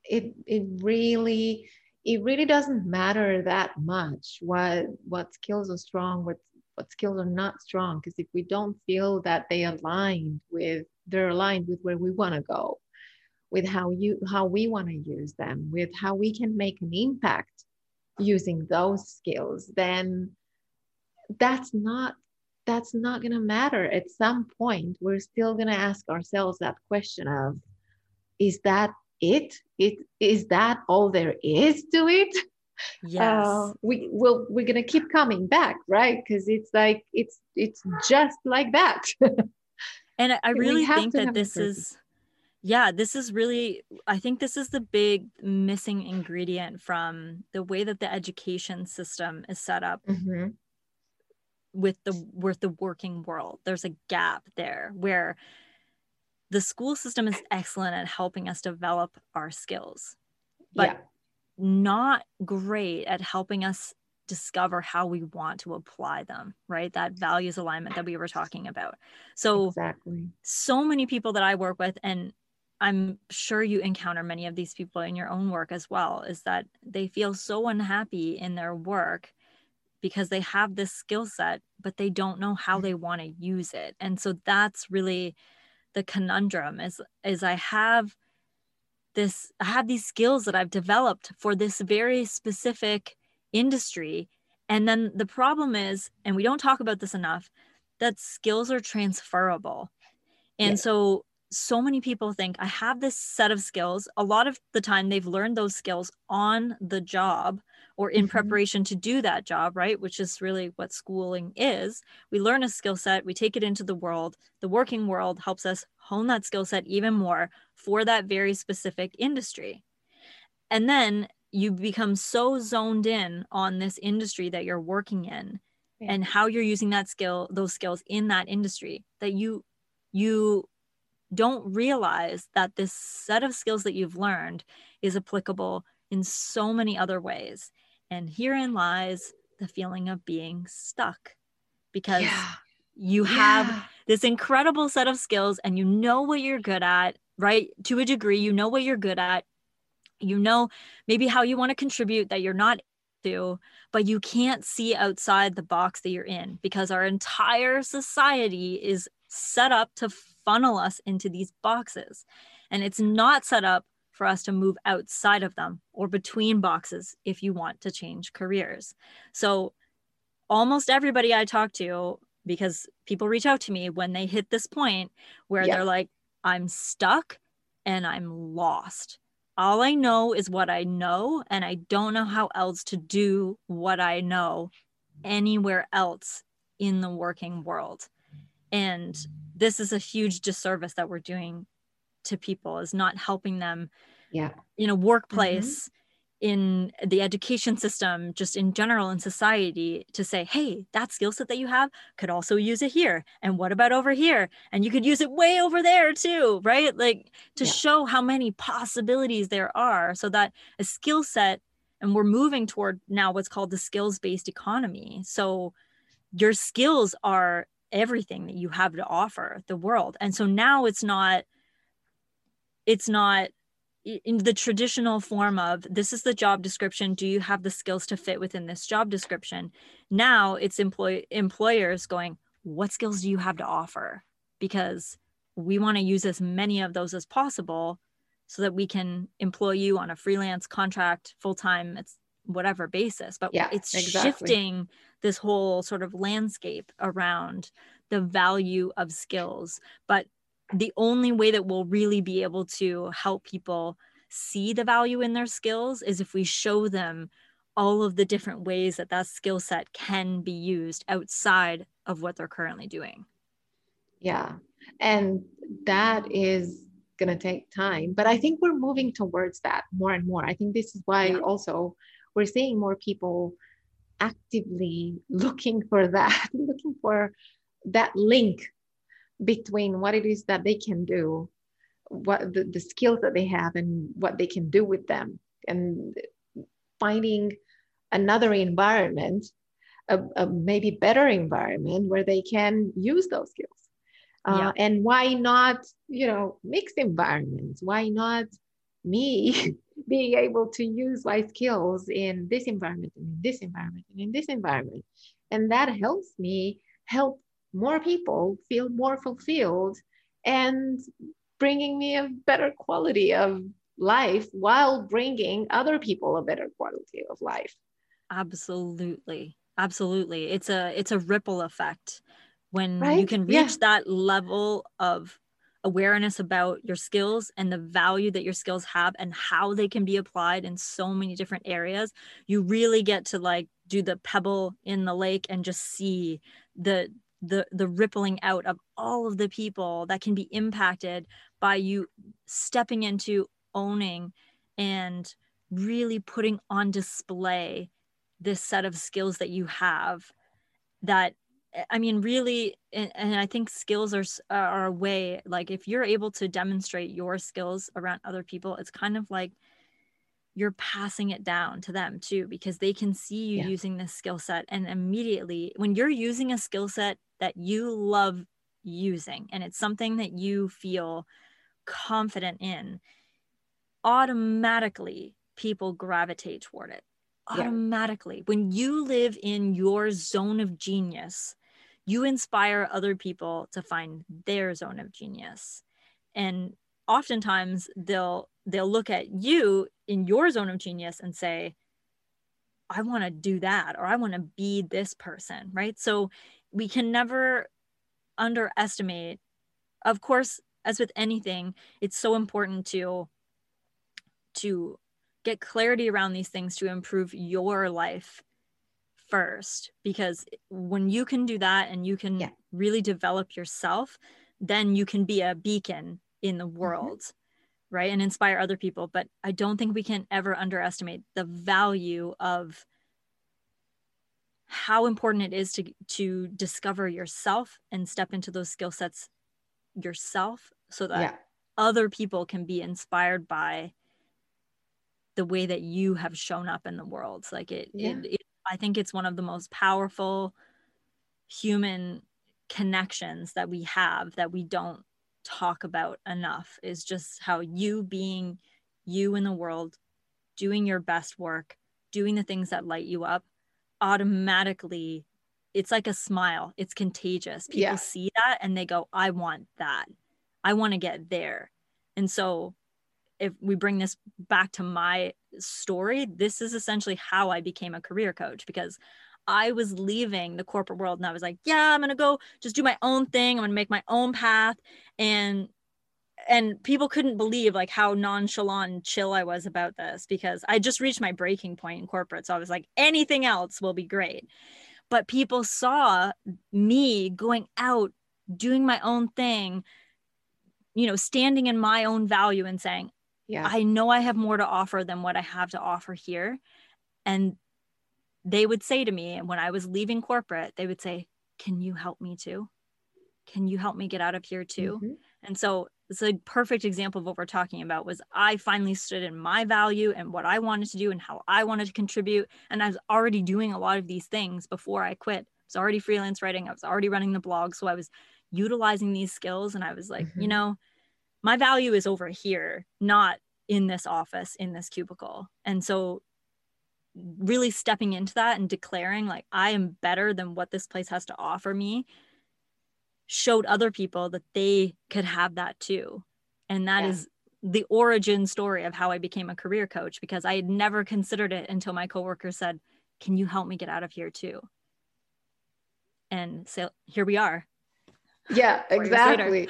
it it really it really doesn't matter that much what what skills are strong what what skills are not strong because if we don't feel that they aligned with they're aligned with where we want to go with how you how we want to use them with how we can make an impact using those skills then that's not that's not going to matter. At some point we're still going to ask ourselves that question of is that it? It is that all there is to it yes. Uh, we will we're going to keep coming back right? Because it's like it's it's just like that. (laughs) And i really think that this is yeah this is really i think this is the big missing ingredient from the way that the education system is set up mm-hmm. with the with the working world. There's a gap there where the school system is excellent at helping us develop our skills. But yeah. Not great at helping us discover how we want to apply them right? That values alignment that we were talking about. So exactly. so many people that i work with and I'm sure you encounter many of these people in your own work as well, is that they feel so unhappy in their work because they have this skill set, but they don't know how they want to use it. And so that's really the conundrum is is I have this I have these skills that I've developed for this very specific industry. And then the problem is, and we don't talk about this enough, that skills are transferable. And yeah. so so many people think I have this set of skills. A lot of the time, they've learned those skills on the job or in mm-hmm. preparation to do that job, right? Which is really what schooling is. We learn a skill set, we take it into the world. The working world helps us hone that skill set even more for that very specific industry. And then you become so zoned in on this industry that you're working in yeah. and how you're using that skill those skills in that industry that you you don't realize that this set of skills that you've learned is applicable in so many other ways. And herein lies the feeling of being stuck because yeah. you have yeah. this incredible set of skills and you know what you're good at, right? To a degree, you know what you're good at. You know maybe how you want to contribute that you're not to, but you can't see outside the box that you're in because our entire society is set up to funnel us into these boxes. And it's not set up for us to move outside of them or between boxes if you want to change careers. So, almost everybody I talk to, because people reach out to me when they hit this point where yeah. they're like, I'm stuck and I'm lost. All I know is what I know, and I don't know how else to do what I know anywhere else in the working world. And this is a huge disservice that we're doing to people is not helping them yeah. in a workplace mm-hmm. in the education system just in general in society to say hey that skill set that you have could also use it here. And what about over here? And you could use it way over there too right? Like to yeah. show how many possibilities there are so that a skill set and we're moving toward now what's called the skills based economy. So your skills are everything that you have to offer the world. And so now it's not it's not in the traditional form of this is the job description. Do you have the skills to fit within this job description? Now it's employ employers going what skills do you have to offer? Because we want to use as many of those as possible so that we can employ you on a freelance contract full time whatever basis but yeah, it's exactly. shifting this whole sort of landscape around the value of skills but the only way that we'll really be able to help people see the value in their skills is if we show them all of the different ways that that skill set can be used outside of what they're currently doing. Yeah. And that is going to take time, but I think we're moving towards that more and more. I think this is why yeah. also we're seeing more people actively looking for that, (laughs) looking for that link between what it is that they can do what the, the skills that they have and what they can do with them. And finding another environment a, a maybe better environment where they can use those skills. Uh, yeah. and why not you know mixed environments? Why not me (laughs) being able to use my skills in this environment and in this environment and in this environment and that helps me help more people feel more fulfilled and bringing me a better quality of life while bringing other people a better quality of life absolutely absolutely it's a it's a ripple effect when right? you can reach yeah. that level of awareness about your skills and the value that your skills have and how they can be applied in so many different areas you really get to like do the pebble in the lake and just see the the the rippling out of all of the people that can be impacted by you stepping into owning and really putting on display this set of skills that you have that i mean really and, and i think skills are are a way like if you're able to demonstrate your skills around other people it's kind of like you're passing it down to them too because they can see you yeah. using this skill set and immediately when you're using a skill set that you love using and it's something that you feel confident in, automatically people gravitate toward it. Automatically. Yeah. When you live in your zone of genius, you inspire other people to find their zone of genius. And oftentimes they'll they'll look at you in your zone of genius and say, I want to do that or I want to be this person, right? So we can never underestimate of course as with anything it's so important to to get clarity around these things to improve your life first because when you can do that and you can yeah. really develop yourself then you can be a beacon in the mm-hmm. world mm-hmm. right and inspire other people but i don't think we can ever underestimate the value of how important it is to to discover yourself and step into those skill sets yourself so that yeah. other people can be inspired by the way that you have shown up in the world like it, yeah. it, it i think it's one of the most powerful human connections that we have that we don't talk about enough is just how you being you in the world doing your best work doing the things that light you up automatically it's like a smile. It's contagious. People yeah. see that and they go i want that. I want to get there. And so if we bring this back to my story this is essentially how i became a career coach because i was leaving the corporate world and i was like yeah i'm going to go just do my own thing i'm going to make my own path and and people couldn't believe like how nonchalant and chill I was about this because I just reached my breaking point in corporate. So I was like, anything else will be great. But people saw me going out, doing my own thing, you know, standing in my own value and saying, yeah. I know I have more to offer than what I have to offer here. And they would say to me, and when I was leaving corporate, they would say, Can you help me too? Can you help me get out of here too? Mm-hmm. And so it's a perfect example of what we're talking about was i finally stood in my value and what i wanted to do and how i wanted to contribute and i was already doing a lot of these things before i quit i was already freelance writing i was already running the blog so i was utilizing these skills and i was like mm-hmm. you know my value is over here not in this office in this cubicle and so really stepping into that and declaring like i am better than what this place has to offer me showed other people that they could have that too and that yeah. is the origin story of how I became a career coach because I had never considered it until my coworker said, "Can you help me get out of here too?" And so here we are. Yeah, (laughs) exactly.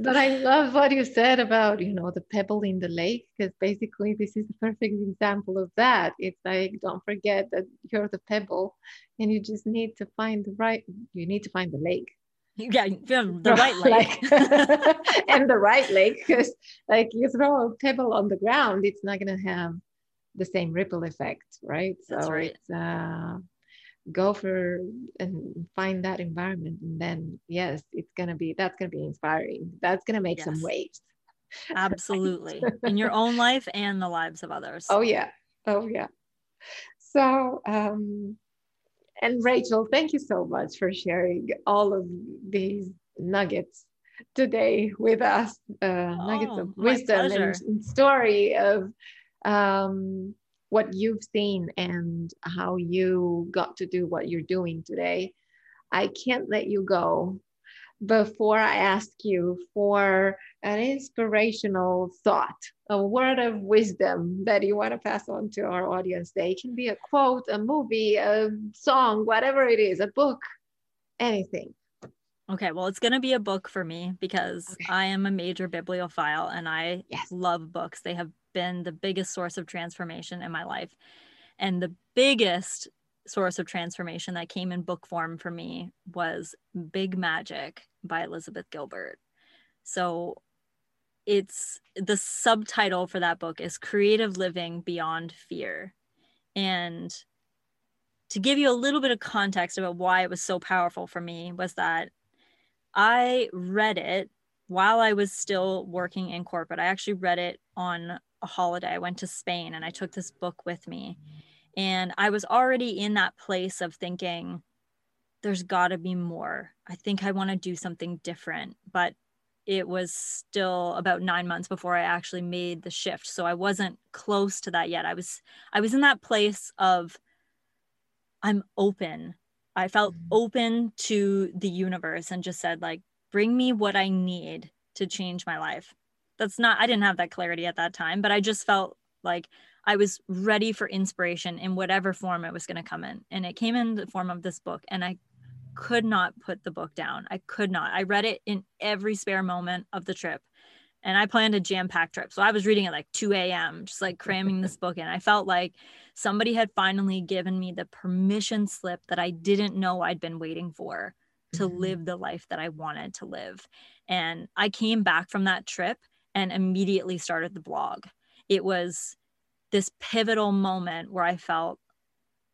but I love what you said about, you know, the pebble in the lake, because basically this is the perfect example of that. It's like, don't forget that you're the pebble and you just need to find the right, you need to find the lake. Yeah, (laughs) the right lake. (laughs) and the right lake, because like you throw a pebble on the ground, it's not going to have the same ripple effect, right? That's so right. it's, uh, go for and find that environment and then yes it's gonna be that's gonna be inspiring. That's gonna make yes. some waves. Absolutely. (laughs) In your own life and the lives of others. Oh yeah. Oh yeah. So um and rachel thank you so much for sharing all of these nuggets today with us uh, oh, nuggets of wisdom and, and story of um what you've seen and how you got to do what you're doing today. I can't let you go before I ask you for an inspirational thought, a word of wisdom that you want to pass on to our audience today. It can be a quote, a movie, a song, whatever it is, a book, anything. Okay, well, it's going to be a book for me because okay. I am a major bibliophile and I yes. love books. They have been the biggest source of transformation in my life. And the biggest source of transformation that came in book form for me was Big Magic by Elizabeth Gilbert. So it's the subtitle for that book is Creative Living Beyond Fear. And to give you a little bit of context about why it was so powerful for me was that I read it while I was still working in corporate. I actually read it on a holiday. I went to Spain and I took this book with me. And I was already in that place of thinking, there's got to be more. I think I want to do something different. But it was still about nine months before I actually made the shift. So I wasn't close to that yet. I was I was in that place of I'm open I felt mm-hmm. open to the universe and just said, like, bring me what I need to change my life. That's not, I didn't have that clarity at that time, but I just felt like I was ready for inspiration in whatever form it was going to come in. And it came in the form of this book. And I could not put the book down. I could not. I read it in every spare moment of the trip and I planned a jam packed trip. So I was reading at like 2 a.m., just like cramming this (laughs) book in. I felt like somebody had finally given me the permission slip that I didn't know I'd been waiting for to mm-hmm. live the life that I wanted to live. And I came back from that trip and immediately started the blog. It was this pivotal moment where I felt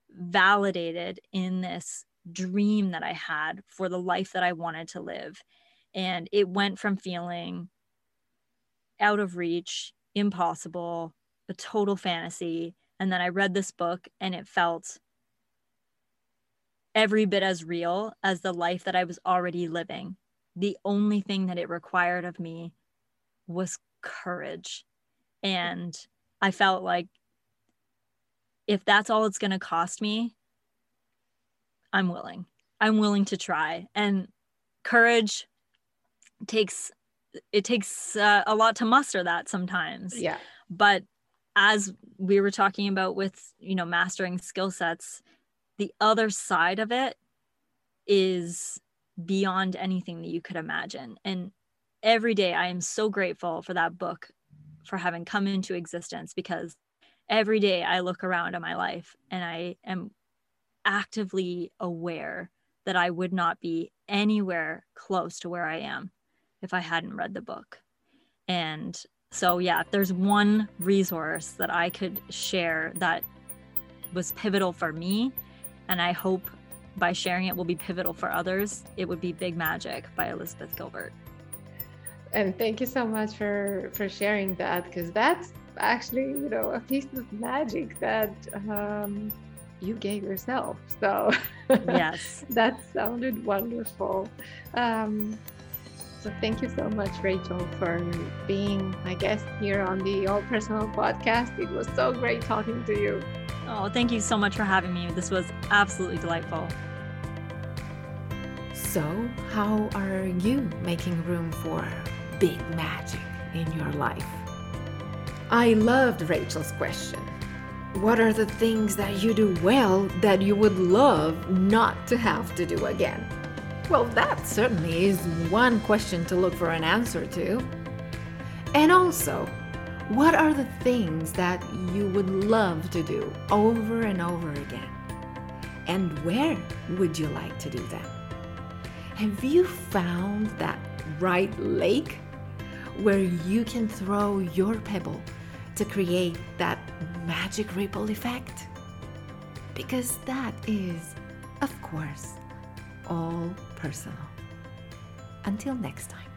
validated in this dream that I had for the life that I wanted to live. And it went from feeling out of reach, impossible, a total fantasy. And then I read this book and it felt every bit as real as the life that I was already living. The only thing that it required of me was courage. And I felt like if that's all it's going to cost me, I'm willing. I'm willing to try. And courage takes it takes uh, a lot to muster that sometimes. Yeah. But as we were talking about with, you know, mastering skill sets, the other side of it is beyond anything that you could imagine. And every day I am so grateful for that book for having come into existence because every day I look around at my life and I am actively aware that I would not be anywhere close to where I am if I hadn't read the book. And so, yeah, if there's one resource that I could share that was pivotal for me, and I hope by sharing it will be pivotal for others, it would be Big Magic by Elizabeth Gilbert. And thank you so much for for sharing that because that's actually you know a piece of magic that um, you gave yourself. So yes, (laughs) that sounded wonderful. Um, so thank you so much, Rachel, for being my guest here on the All Personal podcast. It was so great talking to you. Oh, thank you so much for having me. This was absolutely delightful. So, how are you making room for big magic in your life? I loved Rachel's question. What are the things that you do well that you would love not to have to do again? Well, that certainly is one question to look for an answer to. And also, what are the things that you would love to do over and over again? And where would you like to do them? Have you found that right lake where you can throw your pebble to create that magic ripple effect? Because that is, of course, all personal. Until next time.